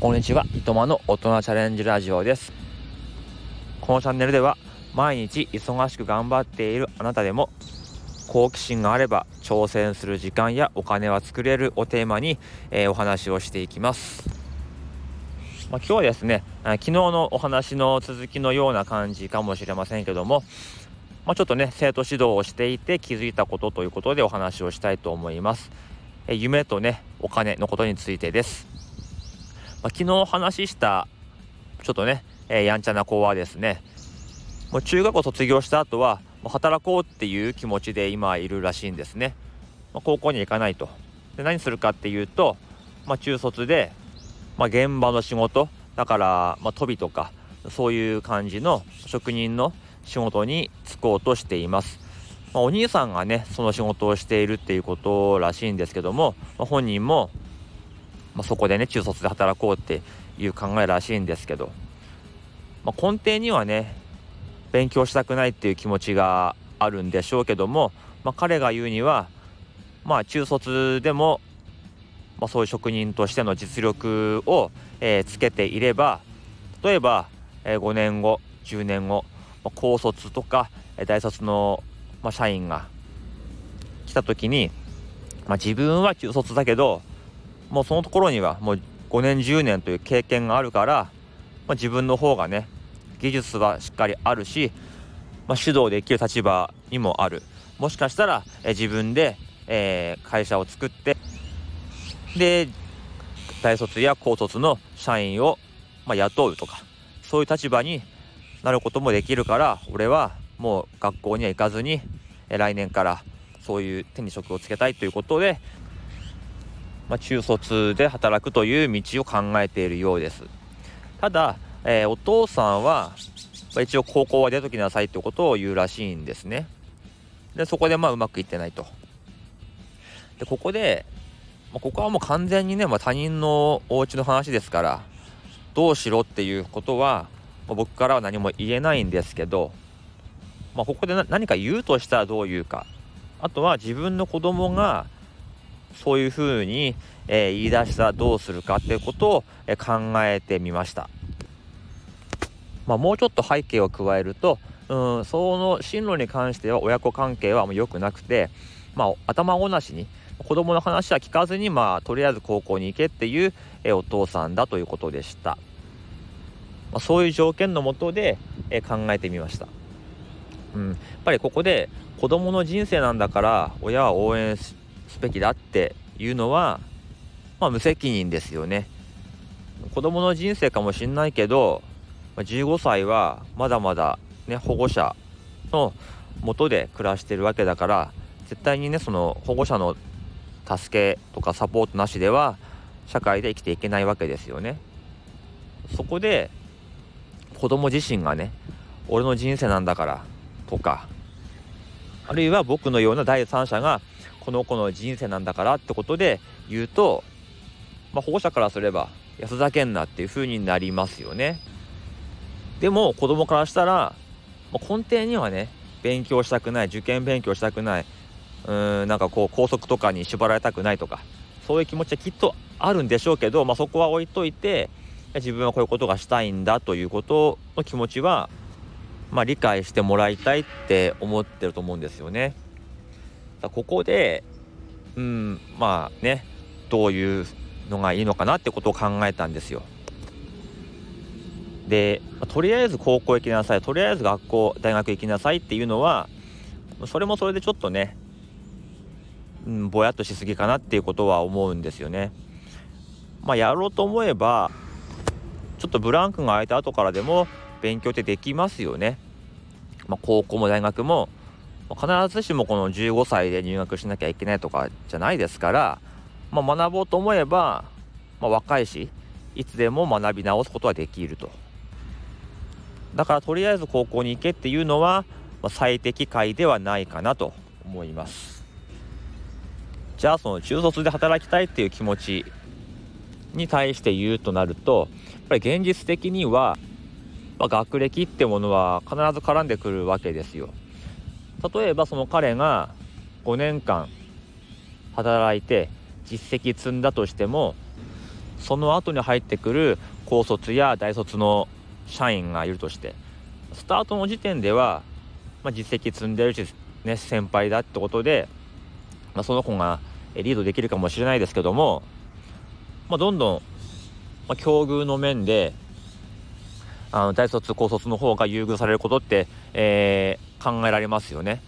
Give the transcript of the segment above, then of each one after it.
こんにちは、いとまの大人チャレンジラジオですこのチャンネルでは毎日忙しく頑張っているあなたでも好奇心があれば挑戦する時間やお金は作れるをテーマに、えー、お話をしていきますまあ、今日はですね昨日のお話の続きのような感じかもしれませんけども、まあ、ちょっとね生徒指導をしていて気づいたことということでお話をしたいと思います。え夢とねお金のことについてです。まあ、昨日話したちょっとね、えー、やんちゃな子はですねもう中学校卒業した後はもう働こうっていう気持ちで今いるらしいんですね。まあ、高校には行かないと。で何するかっていうと、まあ、中卒で、まあ、現場の仕事だから、まあ、飛びとかそういう感じの職人の仕事に就こうとしています。まあ、お兄さんがねその仕事をしているっていうことらしいんですけども、まあ、本人もまあ、そこでね中卒で働こうっていう考えらしいんですけど、まあ、根底にはね勉強したくないっていう気持ちがあるんでしょうけども、まあ、彼が言うにはまあ中卒でも、まあ、そういう職人としての実力を、えー、つけていれば例えば、えー、5年後10年後、まあ、高卒とか、えー、大卒の、まあ、社員が来た時に、まあ、自分は中卒だけどもうそのところにはもう5年10年という経験があるから、まあ、自分の方がね技術はしっかりあるし、まあ、指導できる立場にもある。もしかしたら、え自分で、えー、会社を作ってで大卒や高卒の社員を、まあ、雇うとかそういう立場になることもできるから俺はもう学校には行かずに、え来年からそういう手に職をつけたいということでまあ、中卒で働くという道を考えているようです。ただ、えー、お父さんは、まあ、一応高校は出ときなさいってことを言うらしいんですね。でそこでまあうまくいってないと。でここで、まあ、ここはもう完全にね、まあ、他人のお家の話ですからどうしろっていうことは、まあ、僕からは何も言えないんですけど、まあ、ここで何か言うとしたらどう言うか。あとは自分の子供がそういうふうに、えー、言い出したらどうするかっていうことを、えー、考えてみました。まあ、もうちょっと背景を加えると、うん、その進路に関しては親子関係はもう良くなくて、まあ、頭ごなしに子供の話は聞かずに、まあ、とりあえず高校に行けっていう、えお父さんだということでした。まあ、そういう条件のもとで、え考えてみました。うん、やっぱりここで子供の人生なんだから親は応援すべきだっていうのは、まあ、無責任ですよね。子供の人生かもしんないけど、15歳はまだまだね保護者のもとで暮らしてるわけだから絶対にねその保護者の助けとかサポートなしでは社会で生きていけないわけですよね。そこで子供自身がね俺の人生なんだからとかあるいは僕のような第三者がこの子の人生なんだからってことで言うと、まあ、保護者からすれば安ざけんなっていう風になりますよね。でも子供からしたら、まあ、根底にはね勉強したくない受験勉強したくないうーんなんかこう校則とかに縛られたくないとかそういう気持ちはきっとあるんでしょうけど、まあ、そこは置いといて自分はこういうことがしたいんだということの気持ちは、まあ、理解してもらいたいって思ってると思うんですよね。ここでうんまあねどういうのがいいのかなってことを考えたんですよ。でとりあえず高校行きなさいとりあえず学校大学行きなさいっていうのはそれもそれでちょっとね、うん、ぼやっとしすぎかなっていうことは思うんですよね。まあやろうと思えばちょっとブランクが空いた後からでも勉強ってできますよね。まあ、高校も大学も必ずしもこの15歳で入学しなきゃいけないとかじゃないですから、まあ、学ぼうと思えば、まあ、若いしいつでも学び直すことはできると。だからとりあえず高校に行けっていうのは、まあ、最適解ではないかなと思います。じゃあその中卒で働きたいっていう気持ちに対して言うとなるとやっぱり現実的には、まあ、学歴ってものは必ず絡んでくるわけですよ。例えばその彼が5年間働いて実績積んだとしてもその後に入ってくる高卒や大卒の社員がいるとしてスタートの時点では、まあ、実績積んでるし、ね、先輩だってことで、まあ、その子がリードできるかもしれないですけども、まあ、どんどん、ま、境遇の面であの大卒高卒の方が優遇されることって、え、考えられますよね。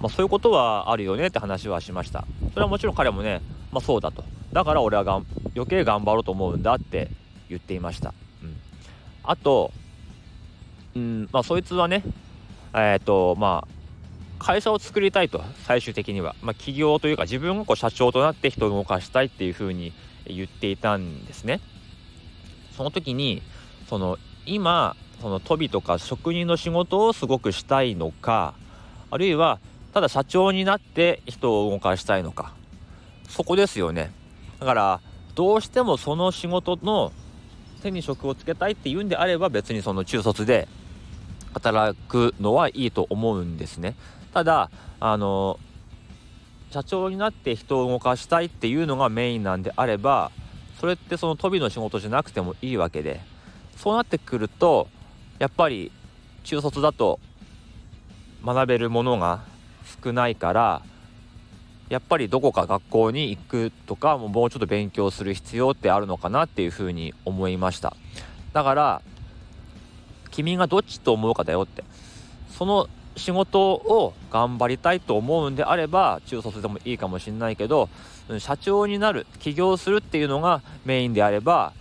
まあ、そういうことはあるよねって話はしました。それはもちろん彼もね、まあ、そうだと。だから俺はがん余計頑張ろうと思うんだって言っていました。うん、あと、うんまあ、そいつはね、えっ、ー、とまあ、会社を作りたいと最終的には、まあ、起業というか自分がこう社長となって人を動かしたいっていうふうに言っていたんですね。その時にその今その飛びとか職人の仕事をすごくしたいのかあるいはただ社長になって人を動かしたいのか。そこですよね。だからどうしてもその仕事の手に職をつけたいっていうんであれば別にその中卒で働くのはいいと思うんですね。ただあの社長になって人を動かしたいっていうのがメインなんであればそれってその飛びの仕事じゃなくてもいいわけでそうなってくるとやっぱり中卒だと学べるものが少ないからやっぱりどこか学校に行くとかもうちょっと勉強する必要ってあるのかなっていうふうに思いました。だから君がどっちと思うかだよって。その仕事を頑張りたいと思うんであれば中卒でもいいかもしれないけど社長になる起業するっていうのがメインであれば、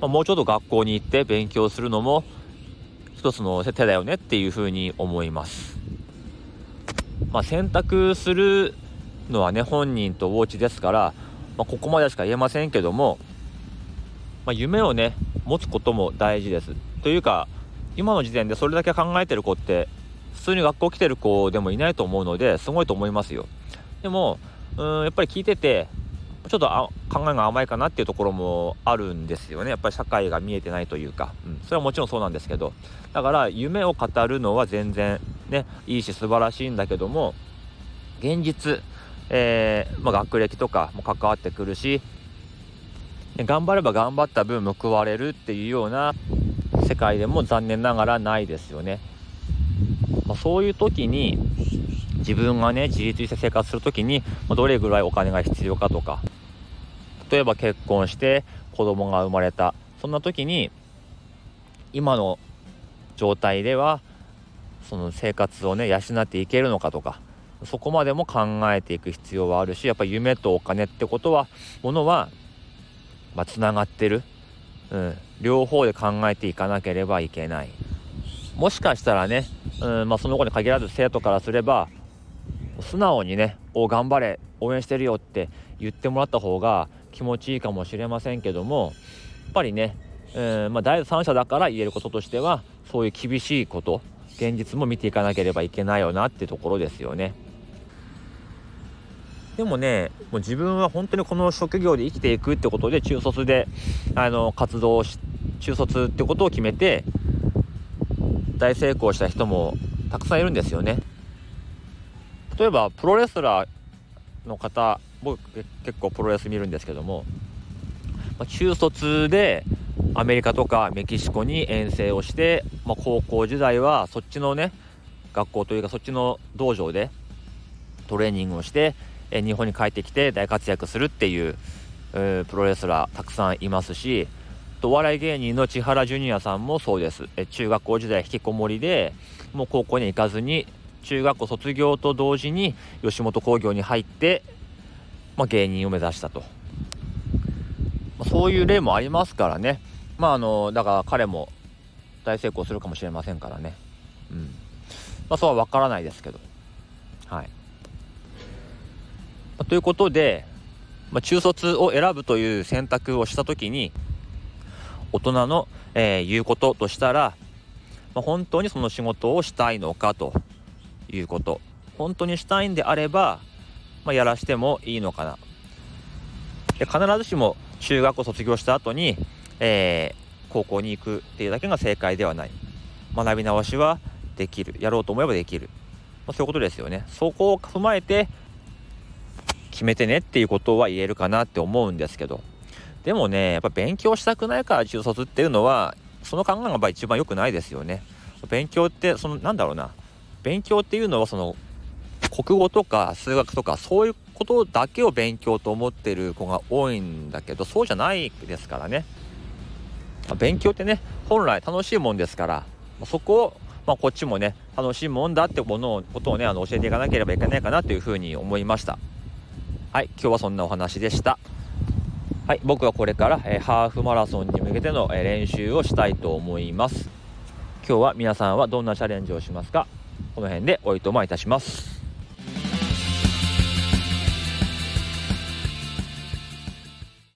ま、もうちょっと学校に行って勉強するのも一つの手だよねっていうふうに思います。まあ、選択するのはね本人とお家ですから、まあ、ここまでしか言えませんけども、まあ、夢をね持つことも大事です。というか今の時点でそれだけ考えてる子って普通に学校来てる子でもいないと思うのですごいと思いますよ。でもうんやっぱり聞いててちょっと考えが甘いかなっていうところもあるんですよね。やっぱり社会が見えてないというか、うん、それはもちろんそうなんですけど。だから夢を語るのは全然ねいいし素晴らしいんだけども現実、えー、まあ、学歴とかも関わってくるし頑張れば頑張った分報われるっていうような世界でも残念ながらないですよね。まあ、そういう時に自分がね自立して生活する時にどれぐらいお金が必要かとか例えば結婚して子供が生まれた。そんな時に今の状態ではその生活をね養っていけるのかとかそこまでも考えていく必要はあるしやっぱ夢とお金ってことはものはまあ、つながってる、うん、両方で考えていかなければいけない。もしかしたらね、うんまあ、その子に限らず生徒からすれば素直にね「お頑張れ応援してるよ」って言ってもらった方が気持ちいいかもしれませんけどもやっぱりね、うんまあ、第三者だから言えることとしてはそういう厳しいこと現実も見ていかなければいけないよなってところですよね。でもねもう自分は本当にこの職業で生きていくってことで中卒であの活動し中卒ってことを決めて大成功した人もたくさんいるんですよね。例えばプロレスラーの方僕結構プロレス見るんですけども、まあ、中卒でアメリカとかメキシコに遠征をして、まあ、高校時代はそっちのね学校というかそっちの道場でトレーニングをして日本に帰ってきて大活躍するっていう、えプロレスラーたくさんいますしお笑い芸人の千原ジュニアさんもそうです、中学校時代引きこもりでもう高校に行かずに中学校卒業と同時に吉本興業に入って、まあ、芸人を目指したと、まあ、そういう例もありますからね。まああのだから彼も大成功するかもしれませんからね。うん。まあそうは分からないですけど。はい、まあ、ということで、まあ、中卒を選ぶという選択をした時に大人の、えー、言うこととしたら、まあ、本当にその仕事をしたいのかと。いうこと。本当にしたいんであれば、まあ、やらしてもいいのかな。で必ずしも中学校卒業した後に、えー、高校に行くっていうだけが正解ではない。学び直しはできる。やろうと思えばできる、まあ、そういうことですよね。そこを踏まえて決めてねっていうことは言えるかなって思うんですけど。でもねやっぱ勉強したくないから中卒っていうのはその考えがやっぱ一番良くないですよね。勉強ってそのなんだろうな。勉強っていうのはその国語とか数学とかそういうことだけを勉強と思ってる子が多いんだけどそうじゃないですからね。勉強ってね本来楽しいもんですからそこを、まあ、こっちもね楽しいもんだってものをことをねあの教えていかなければいけないかなというふうに思いました。はい今日はそんなお話でした。はい僕はこれから、えー、ハーフマラソンに向けての、えー、練習をしたいと思います。今日は皆さんはどんなチャレンジをしますか？この辺でおいとまいたします。